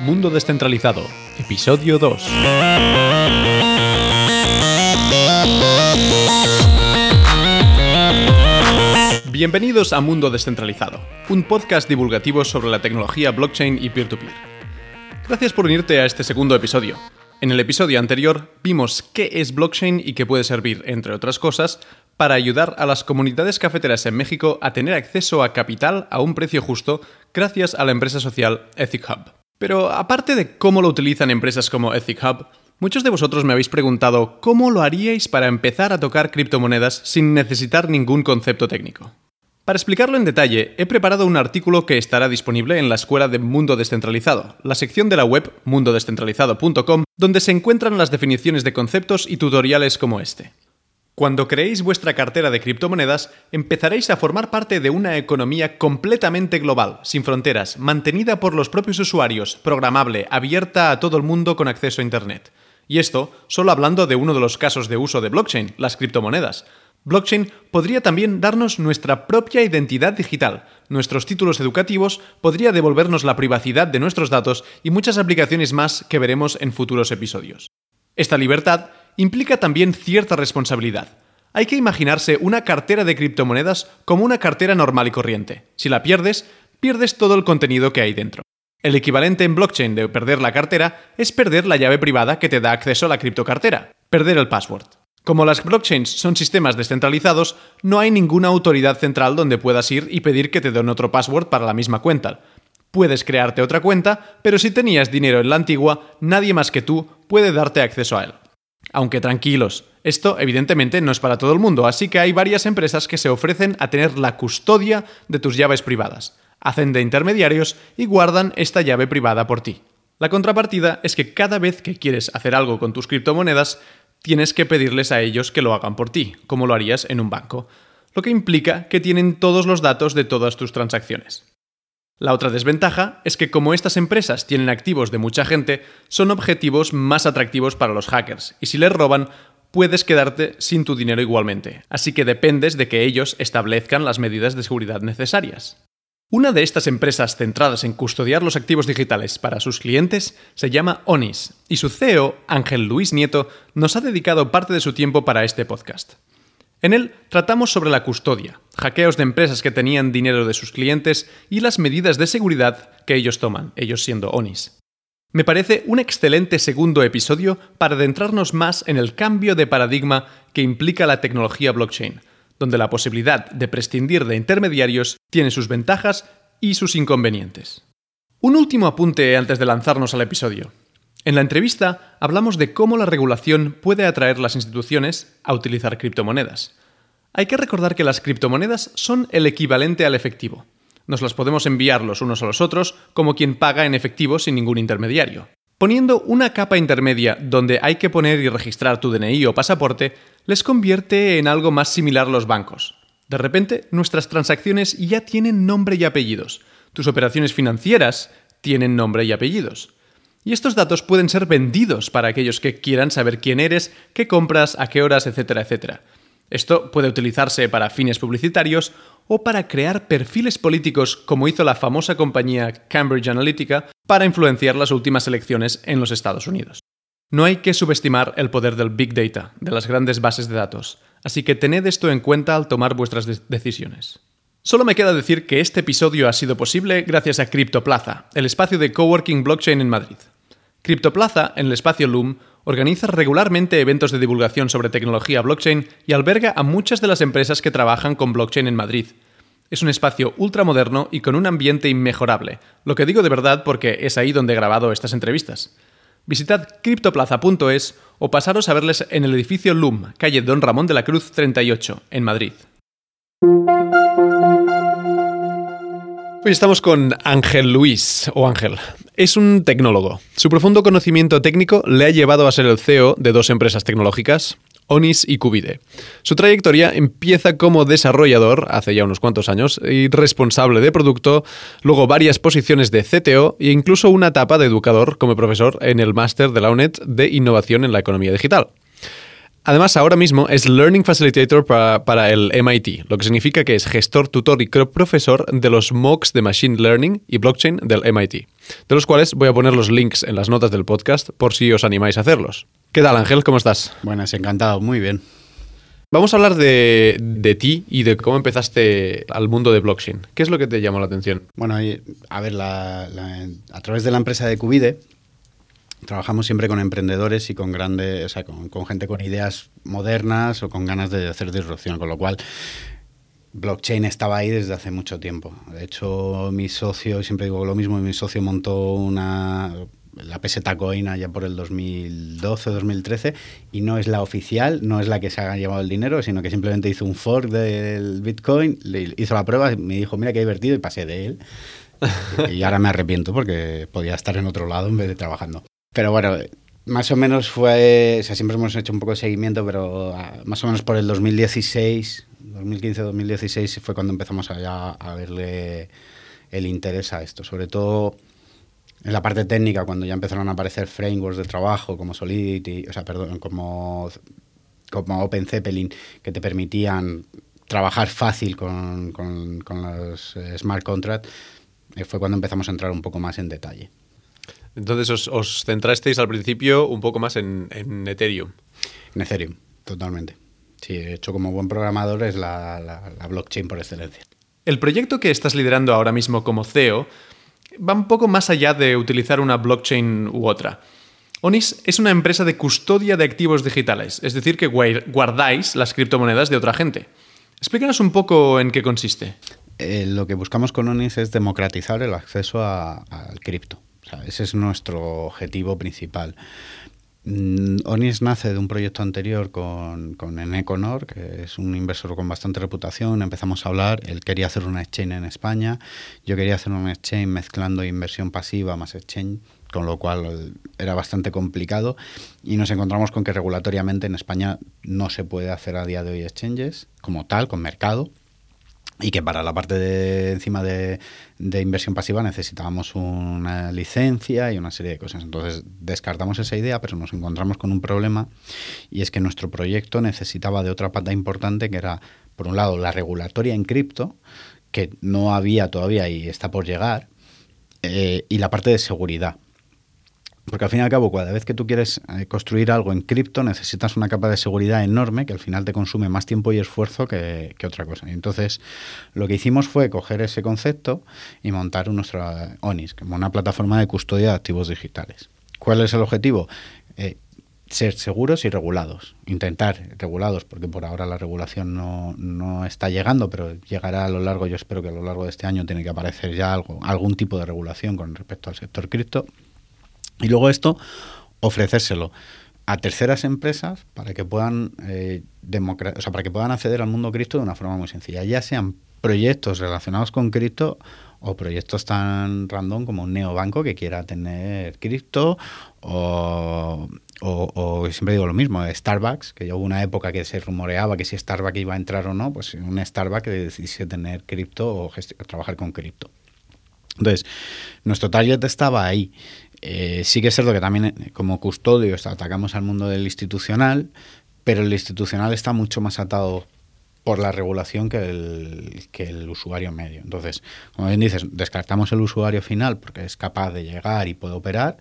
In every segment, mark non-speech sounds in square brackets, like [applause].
Mundo Descentralizado, episodio 2. Bienvenidos a Mundo Descentralizado, un podcast divulgativo sobre la tecnología blockchain y peer-to-peer. Gracias por unirte a este segundo episodio. En el episodio anterior vimos qué es blockchain y qué puede servir, entre otras cosas, para ayudar a las comunidades cafeteras en México a tener acceso a capital a un precio justo gracias a la empresa social Ethic Hub. Pero aparte de cómo lo utilizan empresas como Ethic Hub, muchos de vosotros me habéis preguntado cómo lo haríais para empezar a tocar criptomonedas sin necesitar ningún concepto técnico. Para explicarlo en detalle, he preparado un artículo que estará disponible en la Escuela de Mundo Descentralizado, la sección de la web mundodescentralizado.com, donde se encuentran las definiciones de conceptos y tutoriales como este. Cuando creéis vuestra cartera de criptomonedas, empezaréis a formar parte de una economía completamente global, sin fronteras, mantenida por los propios usuarios, programable, abierta a todo el mundo con acceso a Internet. Y esto solo hablando de uno de los casos de uso de blockchain, las criptomonedas. Blockchain podría también darnos nuestra propia identidad digital, nuestros títulos educativos, podría devolvernos la privacidad de nuestros datos y muchas aplicaciones más que veremos en futuros episodios. Esta libertad implica también cierta responsabilidad. Hay que imaginarse una cartera de criptomonedas como una cartera normal y corriente. Si la pierdes, pierdes todo el contenido que hay dentro. El equivalente en blockchain de perder la cartera es perder la llave privada que te da acceso a la criptocartera, perder el password. Como las blockchains son sistemas descentralizados, no hay ninguna autoridad central donde puedas ir y pedir que te den otro password para la misma cuenta. Puedes crearte otra cuenta, pero si tenías dinero en la antigua, nadie más que tú puede darte acceso a él. Aunque tranquilos, esto evidentemente no es para todo el mundo, así que hay varias empresas que se ofrecen a tener la custodia de tus llaves privadas. Hacen de intermediarios y guardan esta llave privada por ti. La contrapartida es que cada vez que quieres hacer algo con tus criptomonedas, tienes que pedirles a ellos que lo hagan por ti, como lo harías en un banco, lo que implica que tienen todos los datos de todas tus transacciones. La otra desventaja es que como estas empresas tienen activos de mucha gente, son objetivos más atractivos para los hackers, y si les roban, puedes quedarte sin tu dinero igualmente, así que dependes de que ellos establezcan las medidas de seguridad necesarias. Una de estas empresas centradas en custodiar los activos digitales para sus clientes se llama Onis, y su CEO, Ángel Luis Nieto, nos ha dedicado parte de su tiempo para este podcast. En él tratamos sobre la custodia, hackeos de empresas que tenían dinero de sus clientes y las medidas de seguridad que ellos toman, ellos siendo Onis. Me parece un excelente segundo episodio para adentrarnos más en el cambio de paradigma que implica la tecnología blockchain, donde la posibilidad de prescindir de intermediarios tiene sus ventajas y sus inconvenientes. Un último apunte antes de lanzarnos al episodio. En la entrevista hablamos de cómo la regulación puede atraer las instituciones a utilizar criptomonedas. Hay que recordar que las criptomonedas son el equivalente al efectivo. Nos las podemos enviar los unos a los otros como quien paga en efectivo sin ningún intermediario. Poniendo una capa intermedia donde hay que poner y registrar tu DNI o pasaporte, les convierte en algo más similar a los bancos. De repente, nuestras transacciones ya tienen nombre y apellidos. Tus operaciones financieras tienen nombre y apellidos. Y estos datos pueden ser vendidos para aquellos que quieran saber quién eres, qué compras, a qué horas, etcétera, etcétera. Esto puede utilizarse para fines publicitarios o para crear perfiles políticos como hizo la famosa compañía Cambridge Analytica para influenciar las últimas elecciones en los Estados Unidos. No hay que subestimar el poder del Big Data, de las grandes bases de datos, así que tened esto en cuenta al tomar vuestras decisiones. Solo me queda decir que este episodio ha sido posible gracias a CryptoPlaza, el espacio de coworking blockchain en Madrid. CryptoPlaza, en el espacio Loom, organiza regularmente eventos de divulgación sobre tecnología blockchain y alberga a muchas de las empresas que trabajan con blockchain en Madrid. Es un espacio ultramoderno y con un ambiente inmejorable, lo que digo de verdad porque es ahí donde he grabado estas entrevistas. Visitad criptoplaza.es o pasaros a verles en el edificio Loom, calle Don Ramón de la Cruz 38, en Madrid. Hoy estamos con Ángel Luis, o Ángel. Es un tecnólogo. Su profundo conocimiento técnico le ha llevado a ser el CEO de dos empresas tecnológicas, Onis y Cubide. Su trayectoria empieza como desarrollador, hace ya unos cuantos años, y responsable de producto, luego varias posiciones de CTO e incluso una etapa de educador como profesor en el máster de la UNED de Innovación en la Economía Digital. Además, ahora mismo es Learning Facilitator para, el MIT, lo que significa que es gestor, tutor y profesor de los MOOCs de Machine Learning y Blockchain del MIT, de los cuales voy a poner los links en las notas del podcast por si os animáis a hacerlos. ¿Qué tal, Ángel? ¿Cómo estás? Buenas, encantado, muy bien. Vamos a hablar de, de, ti y de cómo empezaste al mundo de blockchain. ¿Qué es lo que te llamó la atención? Bueno, a ver, a través de la empresa de Cubide, trabajamos siempre con emprendedores y con grandes, o sea, con, gente con ideas modernas o con ganas de hacer disrupción, con lo cual blockchain estaba ahí desde hace mucho tiempo. De hecho, mi socio, siempre digo lo mismo, mi socio montó una la peseta coin ya por el 2012-2013 y no es la oficial, no es la que se ha llevado el dinero, sino que simplemente hizo un fork del Bitcoin, le hizo la prueba, me dijo, mira qué divertido y pasé de él. [laughs] y ahora me arrepiento porque podía estar en otro lado en vez de trabajando. Pero bueno, más o menos fue, o sea, siempre hemos hecho un poco de seguimiento, pero ah, más o menos por el 2016, 2015-2016 fue cuando empezamos a, verle el interés a esto, sobre todo en la parte técnica, cuando ya empezaron a aparecer frameworks de trabajo como Solidity, o sea, perdón, como, como Open Zeppelin, que te permitían trabajar fácil con, con, los eh, smart contracts, eh, fue cuando empezamos a entrar un poco más en detalle. Entonces os, centrasteis al principio un poco más en, Ethereum. En Ethereum, totalmente. Sí, de hecho, como buen programador es la, la, blockchain por excelencia. El proyecto que estás liderando ahora mismo como CEO va un poco más allá de utilizar una blockchain u otra. Onis es una empresa de custodia de activos digitales, es decir, que guardáis las criptomonedas de otra gente. Explícanos un poco en qué consiste. Eh, lo que buscamos con Onis es democratizar el acceso al cripto ese es nuestro objetivo principal. Mm, Onis nace de un proyecto anterior con, con Eneconor, que es un inversor con bastante reputación. Empezamos a hablar, él quería hacer una exchange en España, yo quería hacer una exchange mezclando inversión pasiva más exchange, con lo cual era bastante complicado. Y nos encontramos con que regulatoriamente en España no se puede hacer a día de hoy exchanges como tal, con mercado y que para la parte de encima de, inversión pasiva necesitábamos una licencia y una serie de cosas. Entonces descartamos esa idea, pero nos encontramos con un problema y es que nuestro proyecto necesitaba de otra pata importante que era, por un lado, la regulatoria en cripto, que no había todavía y está por llegar, eh, y la parte de seguridad. Porque al fin y al cabo, cada vez que tú quieres eh, construir algo en cripto, necesitas una capa de seguridad enorme que al final te consume más tiempo y esfuerzo que, otra cosa. Y entonces, lo que hicimos fue coger ese concepto y montar nuestra ONIS, como una plataforma de custodia de activos digitales. ¿Cuál es el objetivo? Eh, ser seguros y regulados. Intentar regulados, porque por ahora la regulación no, no, está llegando, pero llegará a lo largo, yo espero que a lo largo de este año tiene que aparecer ya algo, algún tipo de regulación con respecto al sector cripto y luego esto, ofrecérselo a terceras empresas para que puedan eh, o sea, para que puedan acceder al mundo cripto de una forma muy sencilla, ya sean proyectos relacionados con cripto o proyectos tan random como un neobanco que quiera tener cripto o, o, siempre digo lo mismo, Starbucks, que hubo una época que se rumoreaba que si Starbucks iba a entrar o no, pues un Starbucks que decidiese tener cripto o trabajar con cripto. Entonces, nuestro target estaba ahí. Eh, sí que es cierto que también eh, como custodios atacamos al mundo del institucional, pero el institucional está mucho más atado por la regulación que el, que el usuario medio. Entonces, como bien dices, descartamos el usuario final porque es capaz de llegar y puede operar.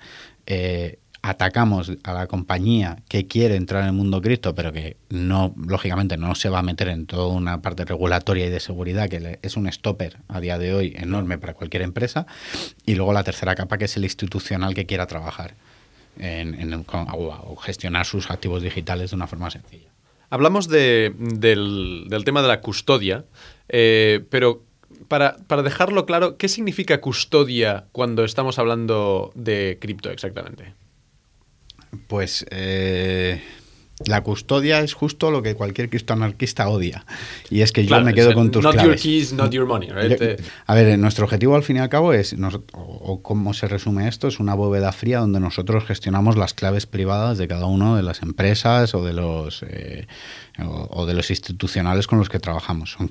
Eh, atacamos a la compañía que quiere entrar en el mundo cripto, pero que no, lógicamente, no se va a meter en toda una parte regulatoria y de seguridad, que es un stopper a día de hoy enorme para cualquier empresa. Y luego la tercera capa, que es el institucional que quiera trabajar en, o, gestionar sus activos digitales de una forma sencilla. Hablamos del, tema de la custodia, eh, pero para, para, dejarlo claro, ¿qué significa custodia cuando estamos hablando de cripto exactamente? Pues eh, la custodia es justo lo que cualquier cristoanarquista odia. Y es que yo me quedo con tus not claves. Your keys, not your money, eh, a ver, nuestro objetivo al fin y al cabo es, o, cómo se resume esto, es una bóveda fría donde nosotros gestionamos las claves privadas de cada una de las empresas o de los, eh, o, de los institucionales con los que trabajamos. Son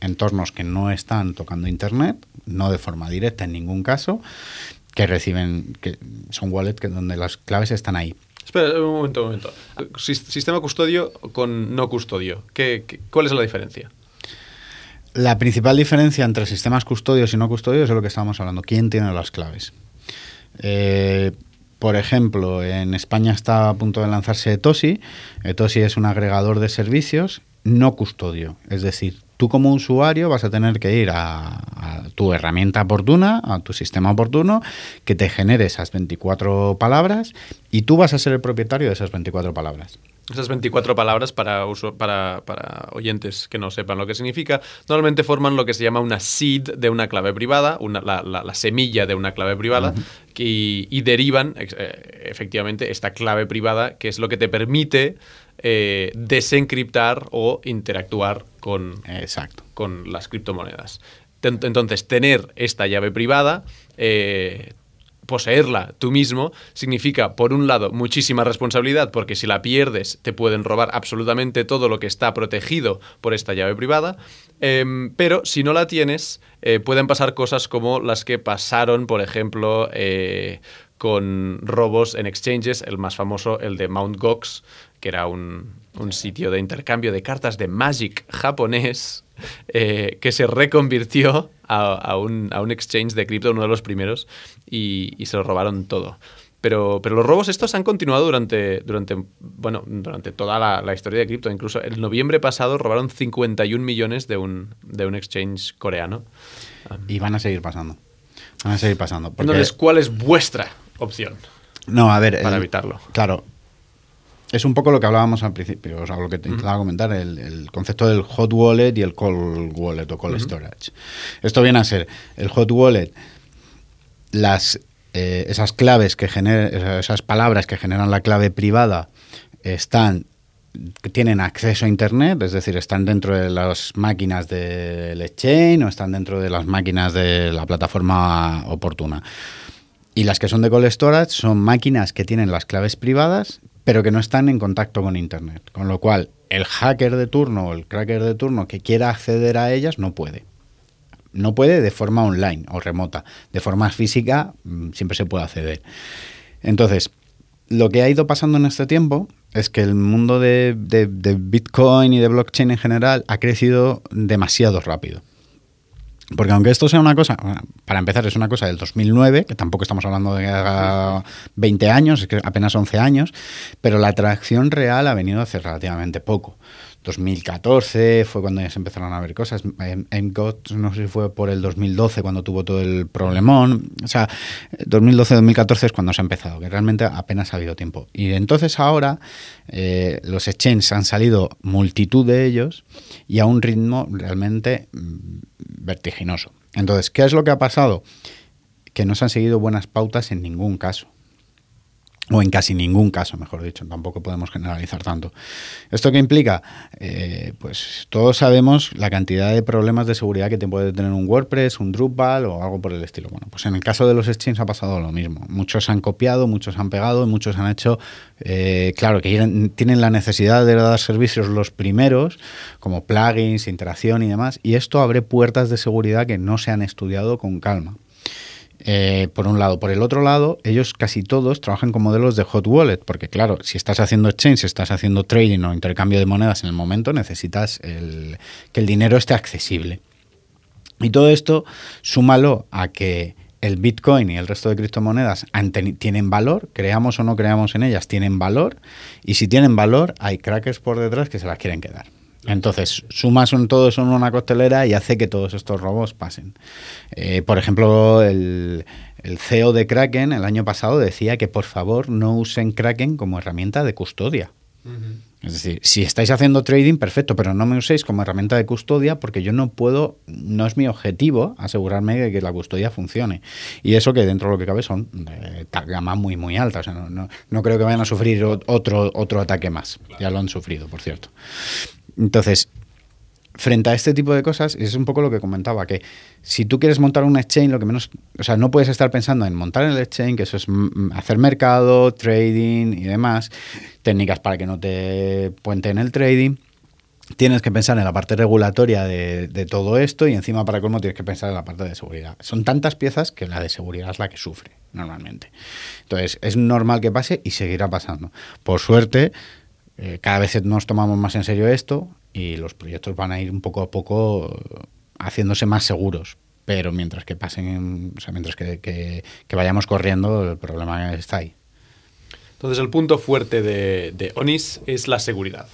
entornos que no están tocando Internet, no de forma directa en ningún caso, que reciben, que son wallets que donde las claves están ahí. Espera, un momento, un momento. Sistema custodio con no custodio. ¿Qué, cuál es la diferencia? La principal diferencia entre sistemas custodios y no custodios es lo que estábamos hablando. ¿Quién tiene las claves? Eh, por ejemplo, en España está a punto de lanzarse Etosi. Etosi es un agregador de servicios no custodio. Es decir, tú como usuario vas a tener que ir a, tu herramienta oportuna, a tu sistema oportuno, que te genere esas 24 palabras y tú vas a ser el propietario de esas 24 palabras. Esas 24 palabras para, uso, para, para, oyentes que no sepan lo que significa, normalmente forman lo que se llama una seed de una clave privada, una, la, la, semilla de una clave privada, y, derivan eh, efectivamente esta clave privada, que es lo que te permite eh, desencriptar o interactuar con, Exacto. con las criptomonedas. Entonces, tener esta llave privada eh, poseerla tú mismo significa, por un lado, muchísima responsabilidad, porque si la pierdes te pueden robar absolutamente todo lo que está protegido por esta llave privada, em, pero si no la tienes, eh, pueden pasar cosas como las que pasaron, por ejemplo, con robos en exchanges, el más famoso, el de Mount Gox, que era un, un sitio de intercambio de cartas de Magic japonés, eh, que se reconvirtió a, un, exchange de cripto, uno de los primeros, y, se lo robaron todo. Pero, pero, los robos estos han continuado durante, durante, bueno, durante toda la, historia de cripto. Incluso en noviembre pasado robaron 51 millones de un, de un exchange coreano. Y van a seguir pasando. Van a seguir pasando. Entonces, ¿cuál es vuestra opción? No, a ver. Para evitarlo. Claro, es un poco lo que hablábamos al principio, o sea, lo que te intentaba comentar, el, concepto del hot wallet y el cold wallet o cold storage. Esto viene a ser el hot wallet, las eh, esas claves que generan, esas palabras que generan la clave privada están tienen acceso a internet, es decir, están dentro de las máquinas del exchange o están dentro de las máquinas de la plataforma oportuna. Y las que son de cold storage son máquinas que tienen las claves privadas pero que no están en contacto con Internet. Con lo cual, el hacker de turno o el cracker de turno que quiera acceder a ellas no puede. No puede de forma online o remota. De forma física mm, siempre se puede acceder. Entonces, lo que ha ido pasando en este tiempo es que el mundo de, de Bitcoin y de blockchain en general ha crecido demasiado rápido. Porque aunque esto sea una cosa, para empezar es una cosa del 2009, que tampoco estamos hablando de 20 años, es que apenas 11 años, pero la atracción real ha venido hace relativamente poco. 2014 fue cuando ya se empezaron a ver cosas. MGOT no sé si fue por el 2012 cuando tuvo todo el problemón. O sea, 2012-2014 es cuando se ha empezado, que realmente apenas ha habido tiempo. Y entonces ahora eh, los exchanges han salido multitud de ellos y a un ritmo realmente mm, vertiginoso. Entonces, ¿qué es lo que ha pasado? Que no se han seguido buenas pautas en ningún caso o en casi ningún caso, mejor dicho, tampoco podemos generalizar tanto. ¿Esto qué implica? Eh, pues todos sabemos la cantidad de problemas de seguridad que te puede tener un WordPress, un Drupal o algo por el estilo. Bueno, pues en el caso de los exchanges ha pasado lo mismo. Muchos han copiado, muchos han pegado, muchos han hecho, eh, claro, que tienen la necesidad de dar servicios los primeros, como plugins, interacción y demás, y esto abre puertas de seguridad que no se han estudiado con calma. Eh, por un lado. Por el otro lado, ellos casi todos trabajan con modelos de hot wallet, porque claro, si estás haciendo exchange, si estás haciendo trading o intercambio de monedas en el momento, necesitas que el dinero esté accesible. Y todo esto, súmalo a que el Bitcoin y el resto de criptomonedas tienen valor, creamos o no creamos en ellas, tienen valor, y si tienen valor, hay crackers por detrás que se las quieren quedar. Entonces, sumas un, todo eso en una costelera y hace que todos estos robos pasen. Eh, por ejemplo, el, CEO de Kraken el año pasado decía que por favor no usen Kraken como herramienta de custodia. Es decir, si estáis haciendo trading, perfecto, pero no me uséis como herramienta de custodia porque yo no puedo, no es mi objetivo asegurarme de que la custodia funcione. Y eso que dentro de lo que cabe son de gama muy, muy alta. O sea, no, no, creo que vayan a sufrir otro, otro ataque más. Ya lo han sufrido, por cierto. Entonces, frente a este tipo de cosas, es un poco lo que comentaba, que si tú quieres montar un exchange, lo que menos, o sea, no puedes estar pensando en montar el exchange, que eso es hacer mercado, trading y demás, técnicas para que no te puenten el trading. tienes que pensar en la parte regulatoria de, de, todo esto y encima para cómo tienes que pensar en la parte de seguridad. Son tantas piezas que la de seguridad es la que sufre normalmente. Entonces es normal que pase y seguirá pasando. Por suerte, eh, cada vez nos tomamos más en serio esto y los proyectos van a ir un poco a poco haciéndose más seguros. Pero mientras que pasen, o sea, mientras que, vayamos corriendo, el problema está ahí. Entonces el punto fuerte de ONIS es la seguridad.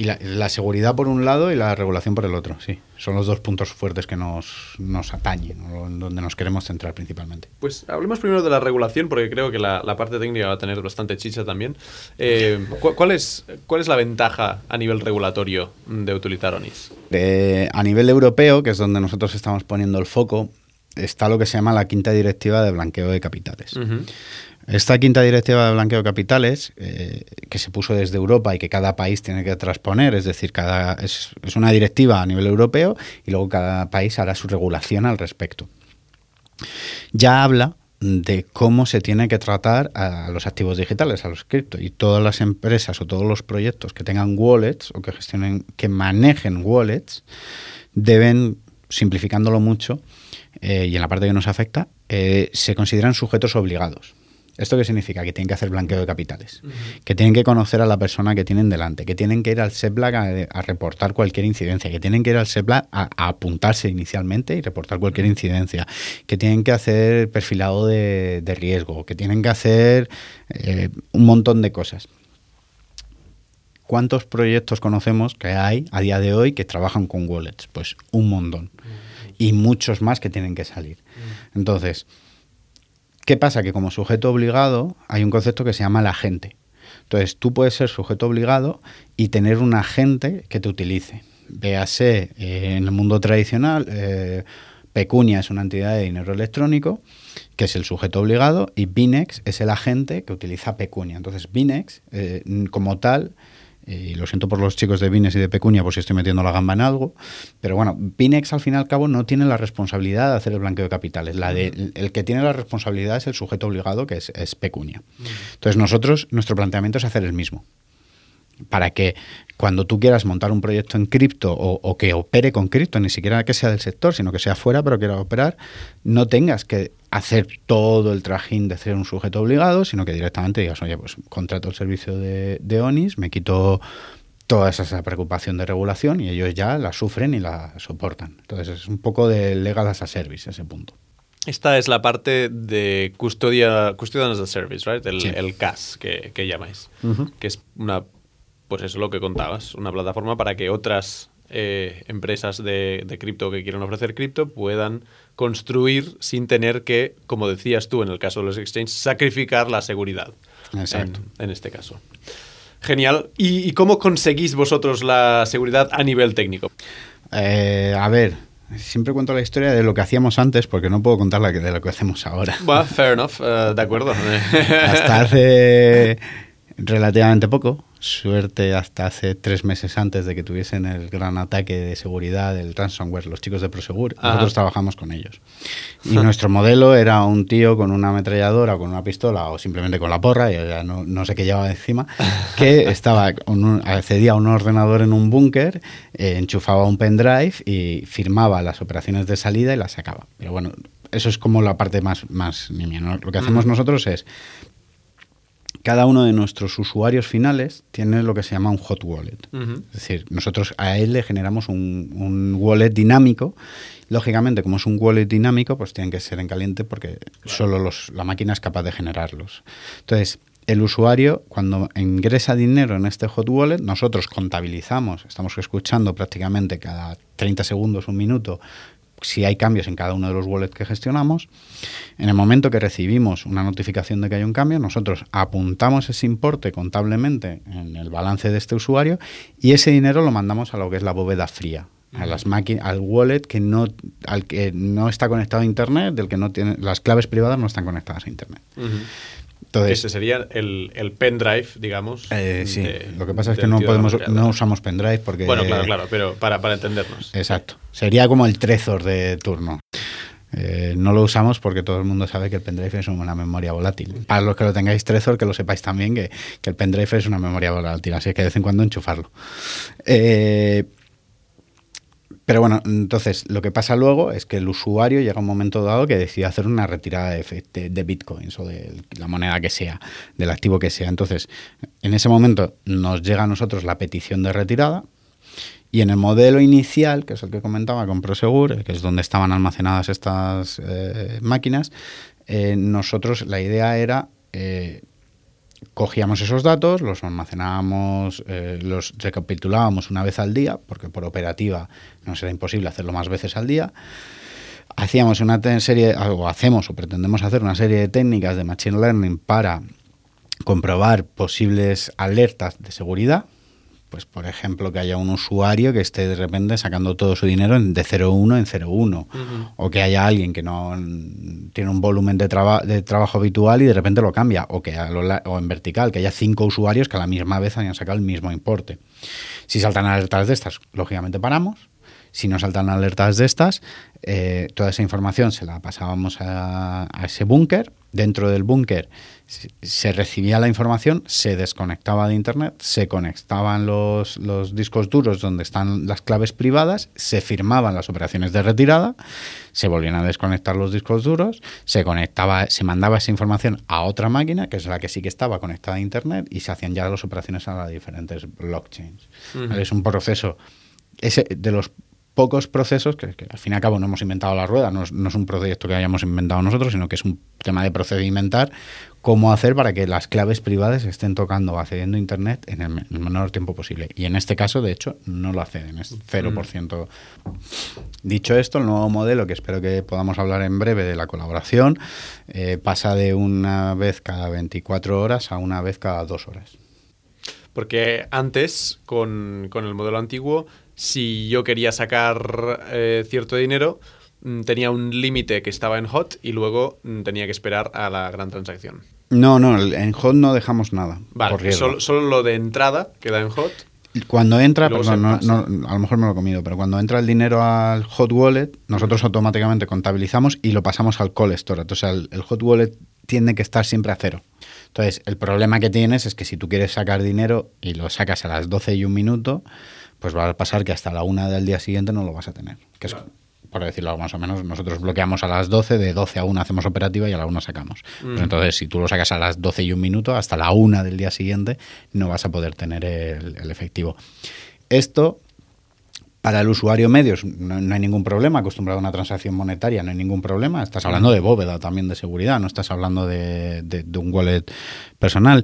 Y la, la, seguridad por un lado y la regulación por el otro, sí. Son los dos puntos fuertes que nos, nos atañen, donde nos queremos centrar principalmente. Pues hablemos primero de la regulación, porque creo que la, la parte técnica va a tener bastante chicha también. Eh, ¿cuál, es, ¿Cuál es la ventaja a nivel regulatorio de utilizar ONIS? De, a nivel europeo, que es donde nosotros estamos poniendo el foco, está lo que se llama la quinta directiva de blanqueo de capitales. Uh -huh. Esta quinta directiva de blanqueo de capitales, eh, que se puso desde Europa y que cada país tiene que transponer, es decir, cada, es, una directiva a nivel europeo y luego cada país hará su regulación al respecto. Ya habla de cómo se tiene que tratar a los activos digitales, a los cripto, y todas las empresas o todos los proyectos que tengan wallets o que gestionen, que manejen wallets, deben, simplificándolo mucho, eh, y en la parte que nos afecta, eh, se consideran sujetos obligados. ¿Esto qué significa? Que tienen que hacer blanqueo de capitales, uh -huh. que tienen que conocer a la persona que tienen delante, que tienen que ir al SEPLAC a, a reportar cualquier incidencia, que tienen que ir al SEPLAC a, a, apuntarse inicialmente y reportar cualquier incidencia, que tienen que hacer perfilado de, de riesgo, que tienen que hacer eh, un montón de cosas. ¿Cuántos proyectos conocemos que hay a día de hoy que trabajan con wallets? Pues un montón. Uh -huh. Y muchos más que tienen que salir. Entonces, ¿Qué pasa? Que como sujeto obligado hay un concepto que se llama el agente. Entonces, tú puedes ser sujeto obligado y tener un agente que te utilice. Véase, eh, en el mundo tradicional, eh, Pecunia es una entidad de dinero electrónico, que es el sujeto obligado, y Binex es el agente que utiliza Pecunia. Entonces, Binex, eh, como tal, y lo siento por los chicos de Binex y de Pecunia por si estoy metiendo la gamba en algo, pero bueno, Binex al fin y al cabo no tiene la responsabilidad de hacer el blanqueo de capitales. La de, el, el que tiene la responsabilidad es el sujeto obligado, que es, es Pecunia. Entonces nosotros, nuestro planteamiento es hacer el mismo. Para que cuando tú quieras montar un proyecto en cripto o, o, que opere con cripto, ni siquiera que sea del sector, sino que sea fuera, pero quiera operar, no tengas que hacer todo el trajín de ser un sujeto obligado, sino que directamente digas, oye, pues contrato el servicio de, de ONIS, me quito toda esa preocupación de regulación y ellos ya la sufren y la soportan. Entonces es un poco de legal as a service ese punto. Esta es la parte de custodia, custodian as a service, right? El, sí. el CAS que, que llamáis, uh -huh. que es una pues eso es lo que contabas, una plataforma para que otras eh, empresas de, de cripto que quieran ofrecer cripto puedan construir sin tener que, como decías tú en el caso de los exchanges, sacrificar la seguridad. Exacto. En, en este caso. Genial. ¿Y, ¿Y, cómo conseguís vosotros la seguridad a nivel técnico? Eh, a ver, siempre cuento la historia de lo que hacíamos antes porque no puedo contar la que, de lo que hacemos ahora. Well, fair enough, uh, de acuerdo. Hasta hace [laughs] relativamente poco, suerte hasta hace tres meses antes de que tuviesen el gran ataque de seguridad del ransomware, los chicos de Prosegur, Ajá. nosotros trabajamos con ellos. [laughs] Y nuestro modelo era un tío con una ametralladora, con una pistola o simplemente con la porra, yo ya no, no sé qué llevaba encima, [laughs] que estaba un, accedía a un ordenador en un búnker, eh, enchufaba un pendrive y firmaba las operaciones de salida y las sacaba. Pero bueno, eso es como la parte más, más nimia. ¿no? Lo que hacemos mm. nosotros es cada uno de nuestros usuarios finales tiene lo que se llama un hot wallet. Uh -huh. Es decir, nosotros a él le generamos un, un, wallet dinámico. Lógicamente, como es un wallet dinámico, pues tienen que ser en caliente porque claro. solo los, la máquina es capaz de generarlos. Entonces, el usuario, cuando ingresa dinero en este hot wallet, nosotros contabilizamos, estamos escuchando prácticamente cada 30 segundos, un minuto, si hay cambios en cada uno de los wallets que gestionamos. En el momento que recibimos una notificación de que hay un cambio, nosotros apuntamos ese importe contablemente en el balance de este usuario y ese dinero lo mandamos a lo que es la bóveda fría, a las máquinas, al wallet que no, al que no está conectado a internet, del que no tiene, las claves privadas no están conectadas a internet. Uh -huh. Entonces, Ese sería el, el pendrive, digamos. Eh, sí, de, lo que pasa es que no, podemos, no usamos pendrive porque... Bueno, claro, claro, pero para, para entendernos. Exacto. Sería como el Trezor de turno. Eh, no lo usamos porque todo el mundo sabe que el pendrive es una memoria volátil. Para los que lo tengáis Trezor, que lo sepáis también que, el pendrive es una memoria volátil, así que de vez en cuando enchufarlo. Eh, pero bueno, entonces lo que pasa luego es que el usuario llega a un momento dado que decide hacer una retirada de, de, bitcoins o de la moneda que sea, del activo que sea. Entonces, en ese momento nos llega a nosotros la petición de retirada y en el modelo inicial, que es el que comentaba con Prosegur, que es donde estaban almacenadas estas eh, máquinas, eh, nosotros la idea era eh, cogíamos esos datos, los almacenábamos, los recapitulábamos una vez al día, porque por operativa no será imposible hacerlo más veces al día. Hacíamos una serie, o hacemos o pretendemos hacer una serie de técnicas de Machine Learning para comprobar posibles alertas de seguridad, pues por ejemplo que haya un usuario que esté de repente sacando todo su dinero de 0,1 en 0,1 o que haya alguien que no tiene un volumen de, de trabajo habitual y de repente lo cambia o que o en vertical que haya cinco usuarios que a la misma vez hayan sacado el mismo importe. Si saltan alertas de estas, lógicamente paramos. Si no saltan alertas de estas, eh, toda esa información se la pasábamos a, a ese búnker. Dentro del búnker se recibía la información, se desconectaba de Internet, se conectaban los, los, discos duros donde están las claves privadas, se firmaban las operaciones de retirada, se volvían a desconectar los discos duros, se conectaba, se mandaba esa información a otra máquina, que es la que sí que estaba conectada a Internet, y se hacían ya las operaciones a las diferentes blockchains. Es un proceso ese, de los pocos procesos, que, al fin y al cabo no hemos inventado la rueda, no es, un proyecto que hayamos inventado nosotros, sino que es un tema de procedimentar, cómo hacer para que las claves privadas estén tocando o accediendo a Internet en el, menor tiempo posible. Y en este caso, de hecho, no lo acceden, es 0%. Mm. Dicho esto, el nuevo modelo, que espero que podamos hablar en breve de la colaboración, eh, pasa de una vez cada 24 horas a una vez cada dos horas. Porque antes, con, con el modelo antiguo, si yo quería sacar eh, cierto dinero, mm, tenía un límite que estaba en hot y luego mm, tenía que esperar a la gran transacción. No, no, en hot no dejamos nada. Vale, solo, lo de entrada queda en hot. Cuando entra, perdón, no, a lo mejor me lo he comido, pero cuando entra el dinero al hot wallet, nosotros automáticamente contabilizamos y lo pasamos al call sea, el, el hot wallet tiene que estar siempre a cero. Entonces, el problema que tienes es que si tú quieres sacar dinero y lo sacas a las 12 y un minuto, pues va a pasar que hasta la una del día siguiente no lo vas a tener. Que es, por decirlo más o menos, nosotros bloqueamos a las 12, de 12 a 1 hacemos operativa y a la 1 sacamos. Mm. entonces, si tú lo sacas a las 12 y un minuto, hasta la una del día siguiente no vas a poder tener el, efectivo. Esto para el usuario medio no, hay ningún problema, acostumbrado a una transacción monetaria, no hay ningún problema. Estás hablando de bóveda también de seguridad, no estás hablando de, de un wallet personal.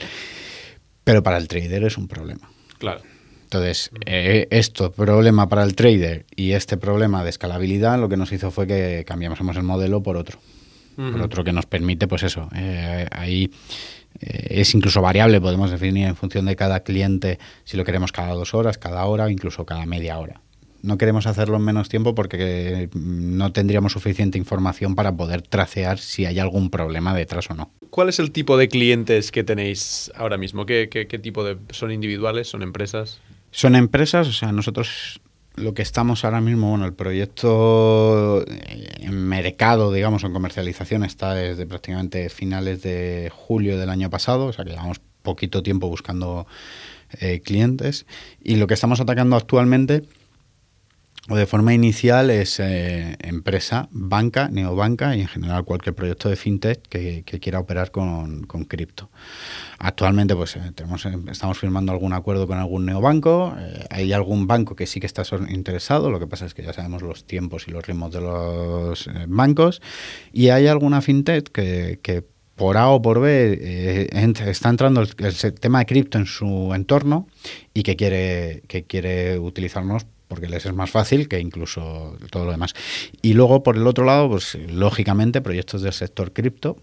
Pero para el trader es un problema. Claro. Entonces, eh, esto, problema para el trader y este problema de escalabilidad, lo que nos hizo fue que cambiamos el modelo por otro. Por otro que nos permite, pues eso, eh, ahí eh, es incluso variable, podemos definir en función de cada cliente si lo queremos cada dos horas, cada hora o incluso cada media hora. No queremos hacerlo en menos tiempo porque no tendríamos suficiente información para poder tracear si hay algún problema detrás o no. ¿Cuál es el tipo de clientes que tenéis ahora mismo? ¿Qué, qué tipo de son individuales? ¿Son empresas? Son empresas, o sea, nosotros lo que estamos ahora mismo, bueno, el proyecto en mercado, digamos, en comercialización está desde prácticamente finales de julio del año pasado, o sea que llevamos poquito tiempo buscando eh, clientes. Y lo que estamos atacando actualmente o de forma inicial es eh, empresa, banca, neobanca y en general cualquier proyecto de fintech que, quiera operar con, cripto. Actualmente pues eh, tenemos, eh, estamos firmando algún acuerdo con algún neobanco, hay algún banco que sí que está interesado, lo que pasa es que ya sabemos los tiempos y los ritmos de los bancos y hay alguna fintech que, por A o por B está entrando el, el tema de cripto en su entorno y que quiere, que quiere utilizarnos porque les es más fácil que incluso todo lo demás. Y luego, por el otro lado, pues lógicamente, proyectos del sector cripto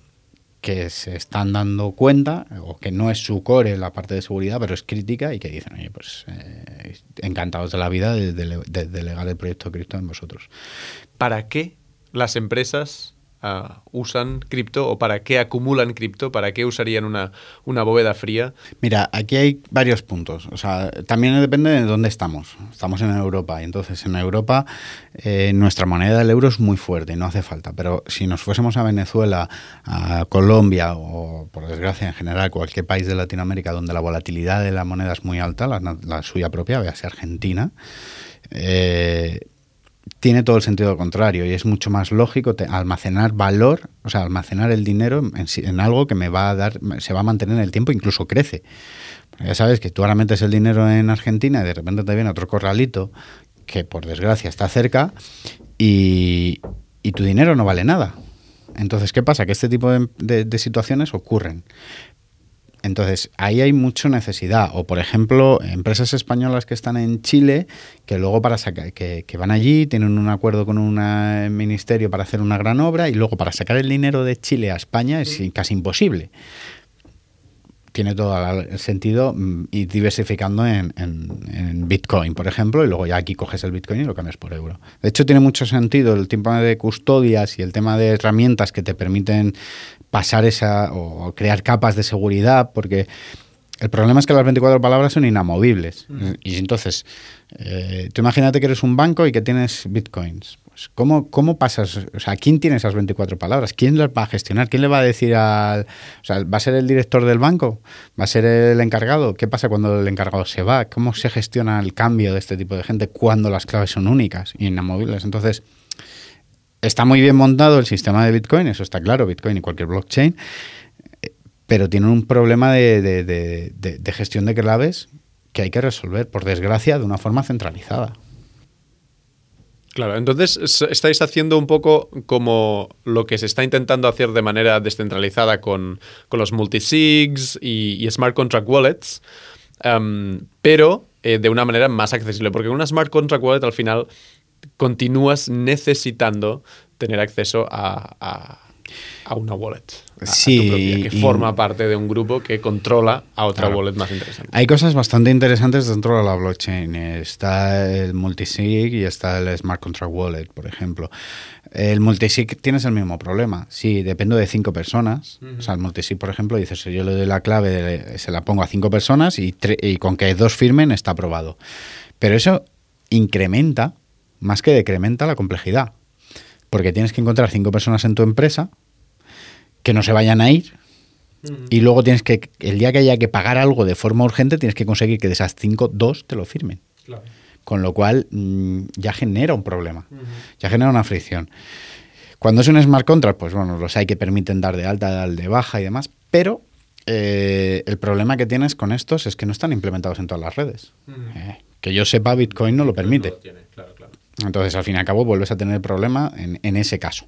que se están dando cuenta, o que no es su core la parte de seguridad, pero es crítica y que dicen, oye, pues eh, encantados de la vida de, delegar el proyecto cripto en vosotros. ¿Para qué las empresas ah, usan cripto o para qué acumulan cripto, para qué usarían una, una bóveda fría. Mira, aquí hay varios puntos. O sea, también depende de dónde estamos. Estamos en Europa y entonces en Europa eh, nuestra moneda, el euro, es muy fuerte y no hace falta. Pero si nos fuésemos a Venezuela, a Colombia o, por desgracia, en general, cualquier país de Latinoamérica donde la volatilidad de la moneda es muy alta, la, suya propia, véase Argentina, eh, tiene todo el sentido contrario y es mucho más lógico almacenar valor, o sea, almacenar el dinero en, algo que me va a dar, se va a mantener en el tiempo, incluso crece. ya sabes que tú ahora metes el dinero en Argentina y de repente te viene otro corralito que por desgracia está cerca y, tu dinero no vale nada. Entonces, ¿qué pasa? Que este tipo de situaciones ocurren. Entonces, ahí hay mucha necesidad. O, por ejemplo, empresas españolas que están en Chile, que luego para sacar, que, van allí, tienen un acuerdo con un ministerio para hacer una gran obra, y luego para sacar el dinero de Chile a España es casi imposible. Tiene todo el sentido mm, ir diversificando en, Bitcoin, por ejemplo, y luego ya aquí coges el Bitcoin y lo cambias por euro. De hecho, tiene mucho sentido el tema de custodias y el tema de herramientas que te permiten pasar esa o crear capas de seguridad, porque el problema es que las 24 palabras son inamovibles. Y entonces, eh, tú imagínate que eres un banco y que tienes bitcoins. Pues, ¿cómo, ¿Cómo pasas? O sea, ¿quién tiene esas 24 palabras? ¿Quién las va a gestionar? ¿Quién le va a decir al. O sea, ¿va a ser el director del banco? ¿Va a ser el encargado? ¿Qué pasa cuando el encargado se va? ¿Cómo se gestiona el cambio de este tipo de gente cuando las claves son únicas e inamovibles? Entonces está muy bien montado el sistema de Bitcoin, eso está claro, Bitcoin y cualquier blockchain, pero tiene un problema de, gestión de claves que hay que resolver, por desgracia, de una forma centralizada. Claro, entonces estáis haciendo un poco como lo que se está intentando hacer de manera descentralizada con, los multisigs y, smart contract wallets, em, pero eh, de una manera más accesible, porque una smart contract wallet al final continúas necesitando tener acceso a, una wallet. sí, que forma parte de un grupo que controla a otra wallet más interesante. Hay cosas bastante interesantes dentro de la blockchain. Está el multisig y está el smart contract wallet, por ejemplo. El multisig tienes el mismo problema. Sí, dependo de cinco personas. O sea, el multisig, por ejemplo, dices, yo le doy la clave, se la pongo a cinco personas y, y con que dos firmen está aprobado. Pero eso incrementa más que decrementa la complejidad. Porque tienes que encontrar cinco personas en tu empresa que no se vayan a ir y luego tienes que, el día que haya que pagar algo de forma urgente, tienes que conseguir que de esas cinco, dos te lo firmen. Con lo cual mm, ya genera un problema, ya genera una fricción. Cuando es un smart contract, pues bueno, los hay que permiten dar de alta, dar de baja y demás, pero eh, el problema que tienes con estos es que no están implementados en todas las redes. Eh, que yo sepa, Bitcoin no lo permite. Entonces, al fin y al cabo, vuelves a tener el problema en, ese caso.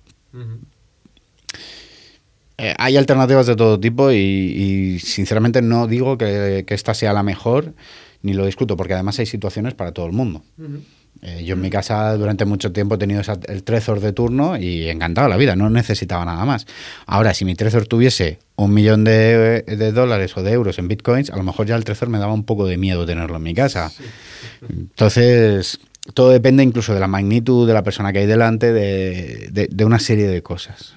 Eh, hay alternativas de todo tipo y, sinceramente no digo que, esta sea la mejor ni lo discuto porque además hay situaciones para todo el mundo. Eh, yo en mi casa durante mucho tiempo he tenido el Trezor de turno y encantado la vida, no necesitaba nada más. Ahora, si mi Trezor tuviese un millón de, dólares o de euros en bitcoins, a lo mejor ya el Trezor me daba un poco de miedo tenerlo en mi casa. Entonces, todo depende incluso de la magnitud de la persona que hay delante, de, una serie de cosas.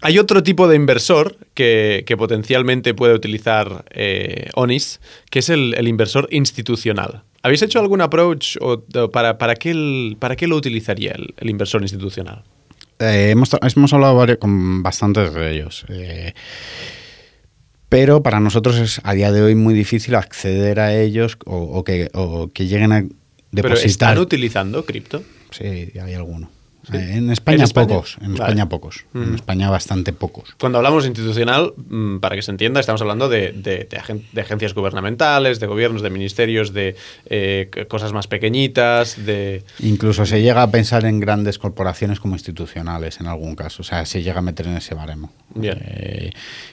Hay otro tipo de inversor que, potencialmente puede utilizar eh, ONIS, que es el, inversor institucional. ¿Habéis hecho algún approach o, para, para, qué para qué lo utilizaría el, inversor institucional? Eh, hemos, hemos, hablado con bastantes de ellos. Eh, pero para nosotros es a día de hoy muy difícil acceder a ellos o, que, o que lleguen a ¿Pero están utilizando cripto? Sí, hay alguno. En, España pocos, en España pocos, en España bastante pocos. Cuando hablamos institucional, mm, para que se entienda, estamos hablando de, de, agencias gubernamentales, de gobiernos, de ministerios, de eh, cosas más pequeñitas, de... Incluso se llega a pensar en grandes corporaciones como institucionales en algún caso, o sea, se llega a meter en ese baremo. Eh,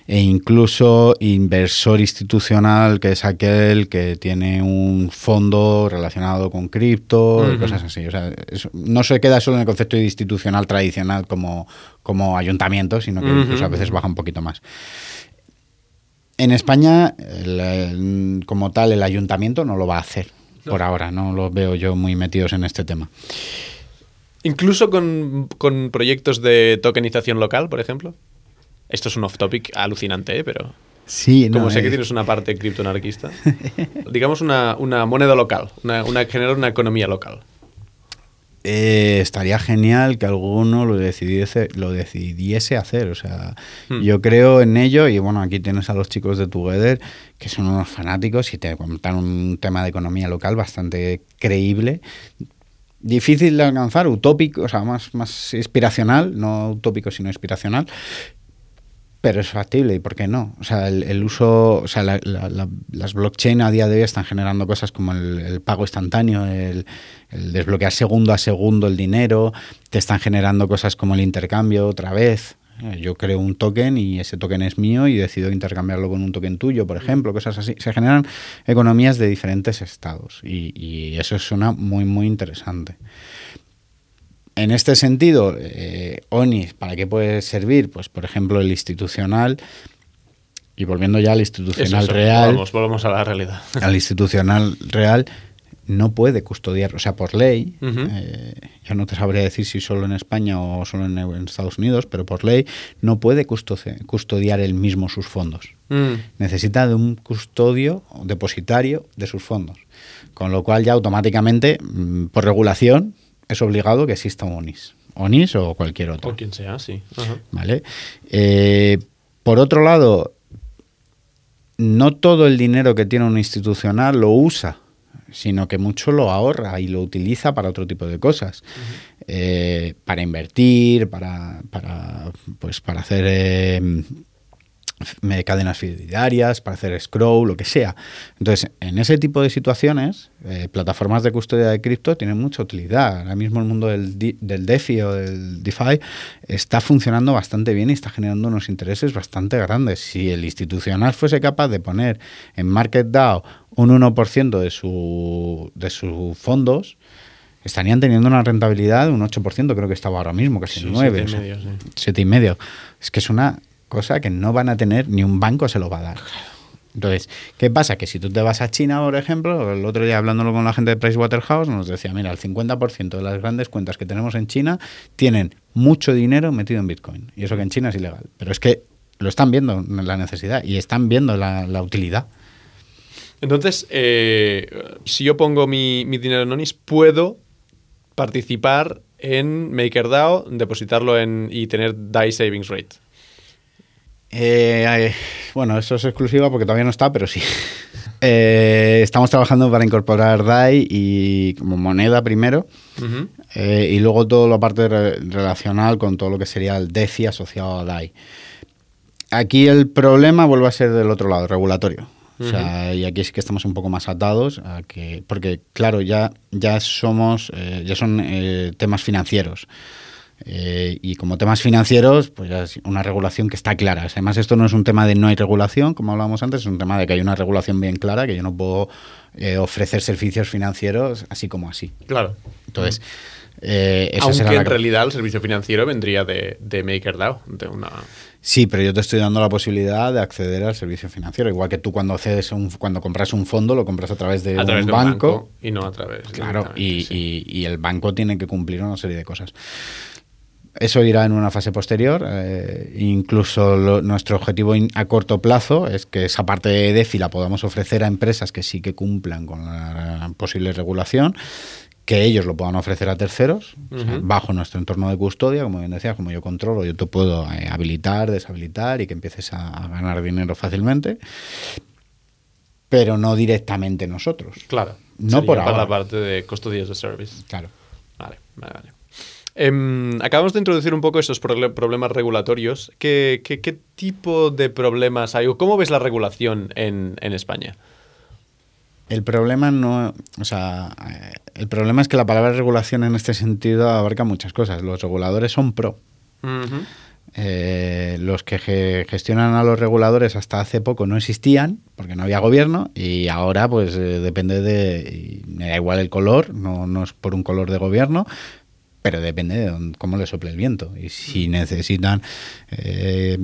e incluso inversor institucional, que es aquel que tiene un fondo relacionado con cripto, y cosas así. O sea, no se queda solo en el concepto institucional tradicional como, como ayuntamiento, sino que incluso a veces baja un poquito más. En España, como tal, el ayuntamiento no lo va a hacer por ahora, no los veo yo muy metidos en este tema. Incluso con, con proyectos de tokenización local, por ejemplo. Esto es un off-topic alucinante, ¿eh? pero... Sí, Como no, sé que eh, tienes una parte criptoanarquista. digamos una, una moneda local, una, una, generar una economía local. Eh, estaría genial que alguno lo decidiese, lo decidiese hacer. O sea, Hmm. yo creo en ello y bueno, aquí tienes a los chicos de Together que son unos fanáticos y te comentan un tema de economía local bastante creíble. Difícil de alcanzar, utópico, o sea, más, más inspiracional, no utópico sino inspiracional, pero es factible y por qué no. O sea, el, uso, o sea, la- la- la- las blockchain a día de hoy están generando cosas como el, pago instantáneo, el, desbloquear segundo a segundo el dinero, te están generando cosas como el intercambio otra vez. Eh, Yo creo un token y ese token es mío y decido intercambiarlo con un token tuyo, por ejemplo, cosas así. Se generan economías de diferentes estados y eso suena muy, muy interesante. En este sentido, eh, ONIS, ¿para qué puede servir? Pues, por ejemplo, el institucional, y volviendo ya al institucional Eso, real, Volvamos, volvamos a la realidad. [laughs] al institucional real, no puede custodiar, o sea, por ley, eh, yo no te sabría decir si solo en España o solo en, en Estados Unidos, pero por ley no puede custodiar él mismo sus fondos Mm. necesita de un custodio o depositario de sus fondos. Con lo cual ya automáticamente, mm, por regulación, es obligado que exista un ONIS. ONIS o cualquier otro. O quien sea, sí. Ajá. ¿Vale? Eh, por otro lado, no todo el dinero que tiene un institucional lo usa, sino que mucho lo ahorra y lo utiliza para otro tipo de cosas. Eh, para invertir, para, para, pues, para hacer eh, cadenas fiduciarias, para hacer scroll, lo que sea. Entonces, en ese tipo de situaciones, eh, plataformas de custodia de cripto tienen mucha utilidad. Ahora mismo el mundo del, del DeFi o del DeFi está funcionando bastante bien y está generando unos intereses bastante grandes. Si el institucional fuese capaz de poner en MarketDAO un 1% de, su, de sus fondos, estarían teniendo una rentabilidad de un 8%, creo que estaba ahora mismo, casi Sí, el 9. siete y o sea, sí. Es que es una cosa que no van a tener, ni un banco se lo va a dar. Entonces, ¿qué pasa? Que si tú te vas a China, por ejemplo, el otro día hablándolo con la gente de Pricewaterhouse, nos decía, mira, el 50% de las grandes cuentas que tenemos en China tienen mucho dinero metido en Bitcoin. Y eso que en China es ilegal. Pero es que lo están viendo la necesidad y están viendo la, utilidad. Entonces, eh, si yo pongo mi, mi dinero en Onis, puedo participar en MakerDAO, depositarlo en y tener DAI Savings Rate. Eh, bueno, eso es exclusiva porque todavía no está, pero sí. [laughs] Eh, estamos trabajando para incorporar DAI y como moneda primero eh, y luego todo lo parte re- relacional con todo lo que sería el DeFi asociado a DAI. Aquí el problema vuelve a ser del otro lado, regulatorio. O sea, y aquí sí que estamos un poco más atados a que, porque claro, ya, ya somos, eh, ya son eh, temas financieros. Eh, y como temas financieros, pues ya es una regulación que está clara. Además, esto no es un tema de no hay regulación, como hablábamos antes, es un tema de que hay una regulación bien clara, que yo no puedo eh, ofrecer servicios financieros así como así. Claro. Entonces, eh, esa Aunque será la en realidad el servicio financiero vendría de, de MakerDAO, de una... Sí, pero yo te estoy dando la posibilidad de acceder al servicio financiero. Igual que tú cuando accedes un, cuando compras un fondo, lo compras a través de a través un de banco. un banco y no a través Claro, y, directamente, sí. y- y el banco tiene que cumplir una serie de cosas. Eso irá en una fase posterior. eh, incluso lo- nuestro objetivo in- a corto plazo es que esa parte de DeFi la podamos ofrecer a empresas que sí que cumplan con la posible regulación, que ellos lo puedan ofrecer a terceros, o sea, bajo nuestro entorno de custodia, como bien decías, como yo controlo, yo te puedo eh, habilitar, deshabilitar y que empieces a, a ganar dinero fácilmente, pero no directamente nosotros. Claro. No por para ahora. la parte de custodias de service. Claro. Vale, vale, vale. Em, acabamos de introducir un poco esos proble- problemas regulatorios. ¿Qué, qué, qué tipo de problemas hay? ¿O ¿Cómo ves la regulación en, en España? El problema no, o sea, eh, el problema es que la palabra regulación en este sentido abarca muchas cosas. Los reguladores son pro. Eh, los que ge- gestionan a los reguladores hasta hace poco no existían porque no había gobierno y ahora pues eh, depende de, me da igual el color, no, no es por un color de gobierno, pero depende de dónde- cómo le sople el viento y si necesitan eh,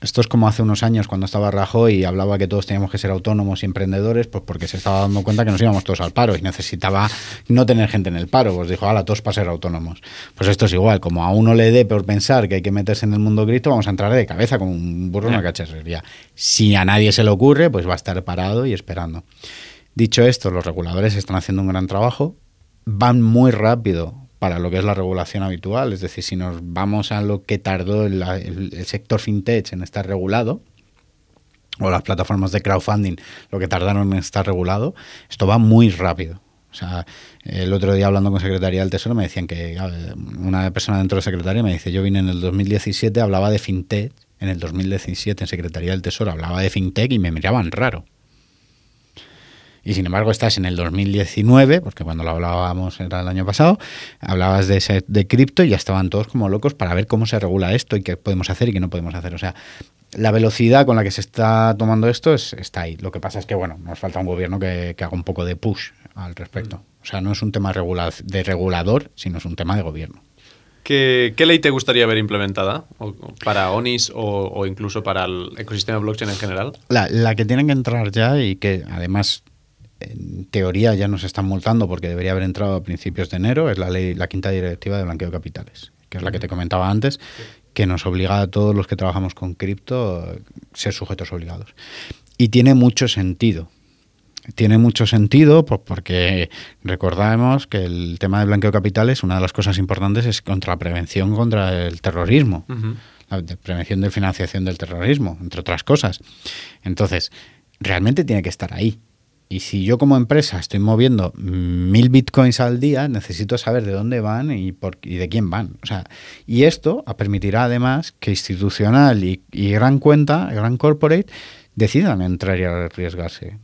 Esto es como hace unos años cuando estaba Rajoy y hablaba que todos teníamos que ser autónomos y emprendedores, pues porque se estaba dando cuenta que nos íbamos todos al paro y necesitaba no tener gente en el paro. Pues dijo, ala, todos para ser autónomos. Pues esto es igual, como a uno le dé por pensar que hay que meterse en el mundo grito, vamos a entrar de cabeza como un burro en una cacharrería. Si a nadie se le ocurre, pues va a estar parado y esperando. Dicho esto, los reguladores están haciendo un gran trabajo, van muy rápido para lo que es la regulación habitual. Es decir, si nos vamos a lo que tardó el, el, sector fintech en estar regulado, o las plataformas de crowdfunding, lo que tardaron en estar regulado, esto va muy rápido. O sea, el otro día hablando con Secretaría del Tesoro me decían que una persona dentro de Secretaría me dice, yo vine en el 2017, hablaba de fintech, en el 2017 en Secretaría del Tesoro hablaba de fintech y me miraban raro. Y sin embargo estás en el 2019, porque cuando lo hablábamos era el año pasado, hablabas de, de cripto y ya estaban todos como locos para ver cómo se regula esto y qué podemos hacer y qué no podemos hacer. O sea, la velocidad con la que se está tomando esto es, está ahí. Lo que pasa es que, bueno, nos falta un gobierno que, haga un poco de push al respecto. Mm. O sea, no es un tema de regulador, sino es un tema de gobierno. ¿Qué, ley te gustaría ver implementada para ONIS o, incluso para el ecosistema blockchain en general? La, la, que tienen que entrar ya y que además en teoría ya nos están multando porque debería haber entrado a principios de enero, es la ley, la quinta directiva de blanqueo de capitales, que es la que te comentaba antes, que nos obliga a todos los que trabajamos con cripto a ser sujetos obligados. Y tiene mucho sentido. Tiene mucho sentido pues, porque recordamos que el tema de blanqueo de capitales, una de las cosas importantes es contra la prevención contra el terrorismo, la prevención de financiación del terrorismo, entre otras cosas. Entonces, realmente tiene que estar ahí y si yo como empresa estoy moviendo mil bitcoins al día, necesito saber de dónde van y, por, y de quién van. O sea, y esto permitirá además que institucional y, y gran cuenta, gran corporate, decidan entrar y arriesgarse.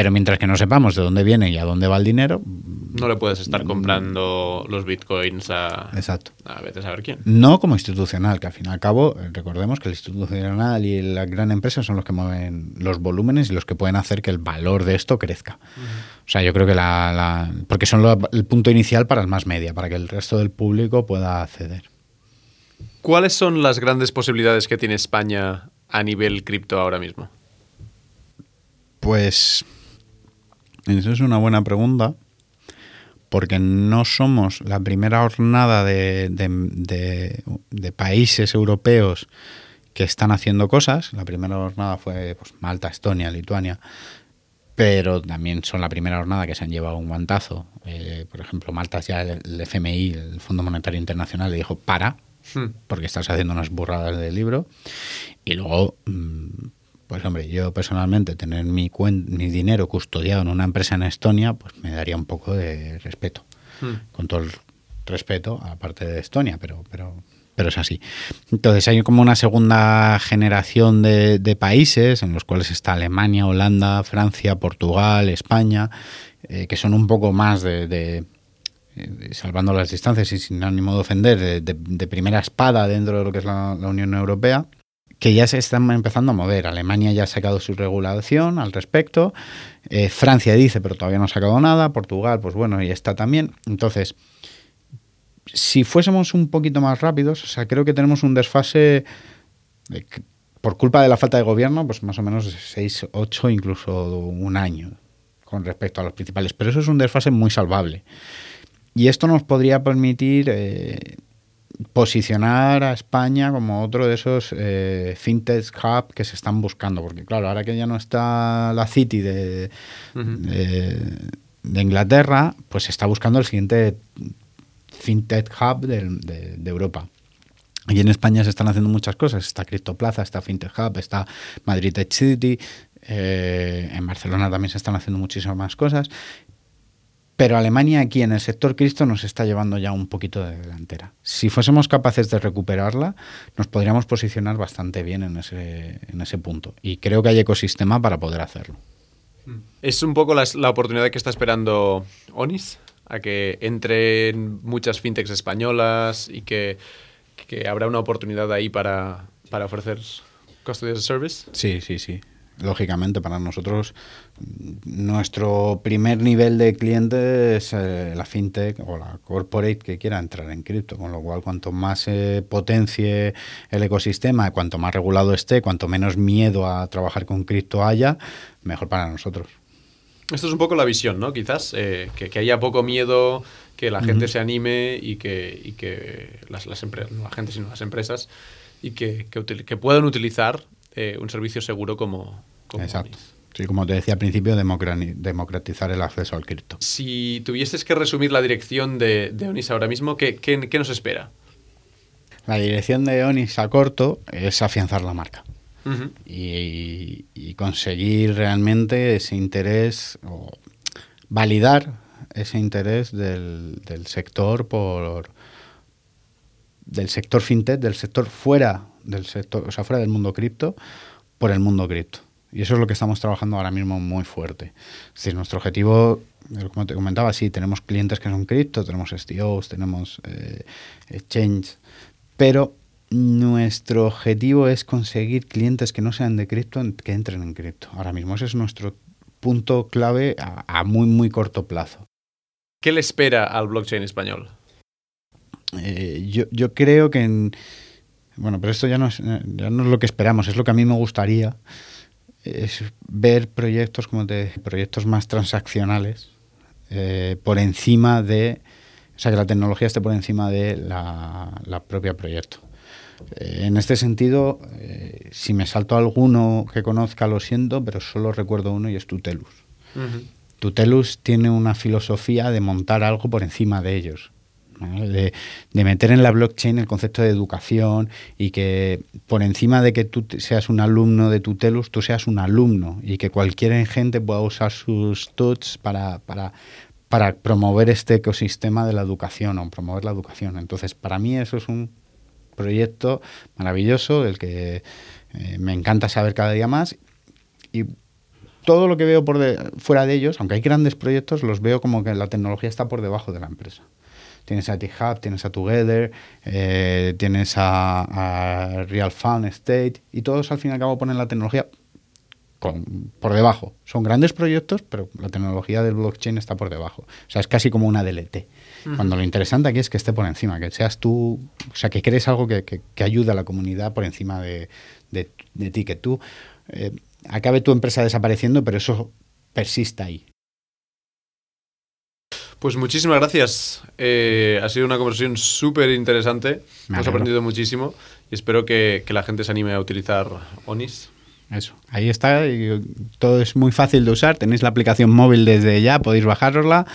Pero mientras que no sepamos de dónde viene y a dónde va el dinero... No le puedes estar comprando los bitcoins a, exacto. a veces a ver quién. No como institucional, que al fin y al cabo, eh, recordemos que el institucional y la gran empresa son los que mueven los volúmenes y los que pueden hacer que el valor de esto crezca. O sea, yo creo que la... porque son el punto inicial para el más media, para que el resto del público pueda acceder. ¿Cuáles son las grandes posibilidades que tiene España a nivel cripto ahora mismo? Pues eso es una buena pregunta, porque no somos la primera jornada de, países europeos que están haciendo cosas. La primera jornada fue pues, Malta, Estonia, Lituania, pero también son la primera jornada que se han llevado un guantazo. Eh, por ejemplo, Malta ya el, FMI, el Fondo Monetario Internacional, le dijo para, hmm. porque estás haciendo unas burradas del libro. Y luego... Pues hombre, yo personalmente tener mi, mi dinero custodiado en una empresa en Estonia, pues me daría un poco de respeto. Hmm. Con todo el respeto a la parte de Estonia, pero, pero, pero es así. Entonces hay como una segunda generación de, países en los cuales está Alemania, Holanda, Francia, Portugal, España, eh, que son un poco más de, salvando las distancias y sin ánimo de ofender, de, primera espada dentro de lo que es la Unión Europea que ya se están empezando a mover. Alemania ya ha sacado su regulación al respecto. Eh, Francia dice, pero todavía no ha sacado nada. Portugal, pues bueno, y está también. Entonces, si fuésemos un poquito más rápidos, o sea, creo que tenemos un desfase por culpa de la falta de gobierno, pues más o menos 6, 8, incluso un año con respecto a los principales. Pero eso es un desfase muy salvable. Y esto nos podría permitir eh, posicionar a España como otro de esos eh, fintech hub que se están buscando, porque claro, ahora que ya no está la City de, de, Inglaterra, pues se está buscando el siguiente fintech hub de, Europa. Y en España se están haciendo muchas cosas. Está Criptoplaza, está Fintech Hub, está Madrid Tech City. Eh, en Barcelona también se están haciendo muchísimas más cosas. Pero Alemania aquí en el sector Cristo nos está llevando ya un poquito de delantera. Si fuésemos capaces de recuperarla, nos podríamos posicionar bastante bien en ese, en ese punto. Y creo que hay ecosistema para poder hacerlo. ¿Es un poco la, oportunidad que está esperando Onis? A que entren muchas fintechs españolas y que, habrá una oportunidad ahí para, para ofrecer custody as a service? Sí, sí, sí. lógicamente para nosotros nuestro primer nivel de cliente es eh, la fintech o la corporate que quiera entrar en cripto, con lo cual cuanto más se potencie el ecosistema, cuanto más regulado esté, cuanto menos miedo a trabajar con cripto haya, mejor para nosotros. Esto es un poco la visión, ¿no? Quizás, eh, que, haya poco miedo, que la gente se anime y que, y que las, las empresas, no la gente, sino las empresas, y que, que, puedan utilizar eh, un servicio seguro como, como Exacto. Sí, como te decía al principio, democratizar el acceso al cripto. Si tuvieses que resumir la dirección de, Onis ahora mismo, ¿qué, ¿qué, nos espera? La dirección de Onis a corto es afianzar la marca. y, conseguir realmente ese interés o validar ese interés del, del sector por del sector fintech, del sector fuera del sector, o sea, fuera del mundo cripto, por el mundo cripto. Y eso es lo que estamos trabajando ahora mismo muy fuerte. Es decir, nuestro objetivo, como te comentaba, sí, tenemos clientes que son cripto, tenemos STOs, tenemos eh, exchange, pero nuestro objetivo es conseguir clientes que no sean de cripto que entren en cripto. Ahora mismo ese es nuestro punto clave a, muy, muy corto plazo. ¿Qué le espera al blockchain español? Eh, yo, yo, creo que... En, bueno, pero esto ya no, es, ya no es lo que esperamos, es lo que a mí me gustaría es ver proyectos como de proyectos más transaccionales eh, por encima de o sea que la tecnología esté por encima de la, propia proyecto. Eh, en este sentido eh, si me salto alguno que conozca lo siento pero solo recuerdo uno y es Tutelus. Tutelus tiene una filosofía de montar algo por encima de ellos de, meter en la blockchain el concepto de educación y que por encima de que tú seas un alumno de Tutelus, tú seas un alumno y que cualquier gente pueda usar sus tuts para, para, para promover este ecosistema de la educación o promover la educación. Entonces, para mí eso es un proyecto maravilloso, del que eh, me encanta saber cada día más y todo lo que veo fuera de ellos, aunque hay grandes proyectos, los veo como que la tecnología está por debajo de la empresa. Tienes a T-Hub, tienes a Together, eh, tienes a, Real Fun State y todos al fin y al cabo ponen la tecnología por debajo. Son grandes proyectos, pero la tecnología del blockchain está por debajo. O sea, es casi como una DLT. Cuando lo interesante aquí es que esté por encima, que seas tú, o sea, que crees algo que, que, ayude a la comunidad por encima de, ti, que tú eh, acabe tu empresa desapareciendo, pero eso persista ahí. Pues muchísimas gracias. Eh, ha sido una conversación súper interesante. Hemos aprendido muchísimo y espero que, la gente se anime a utilizar Onis. Eso, ahí está. Y todo es muy fácil de usar. Tenéis la aplicación móvil desde ya, podéis bajárosla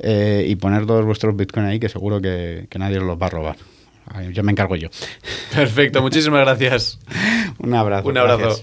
eh, y poner todos vuestros bitcoins ahí, que seguro que, nadie os los va a robar. Yo me encargo yo. Perfecto, muchísimas gracias. [laughs] Un abrazo. Un abrazo.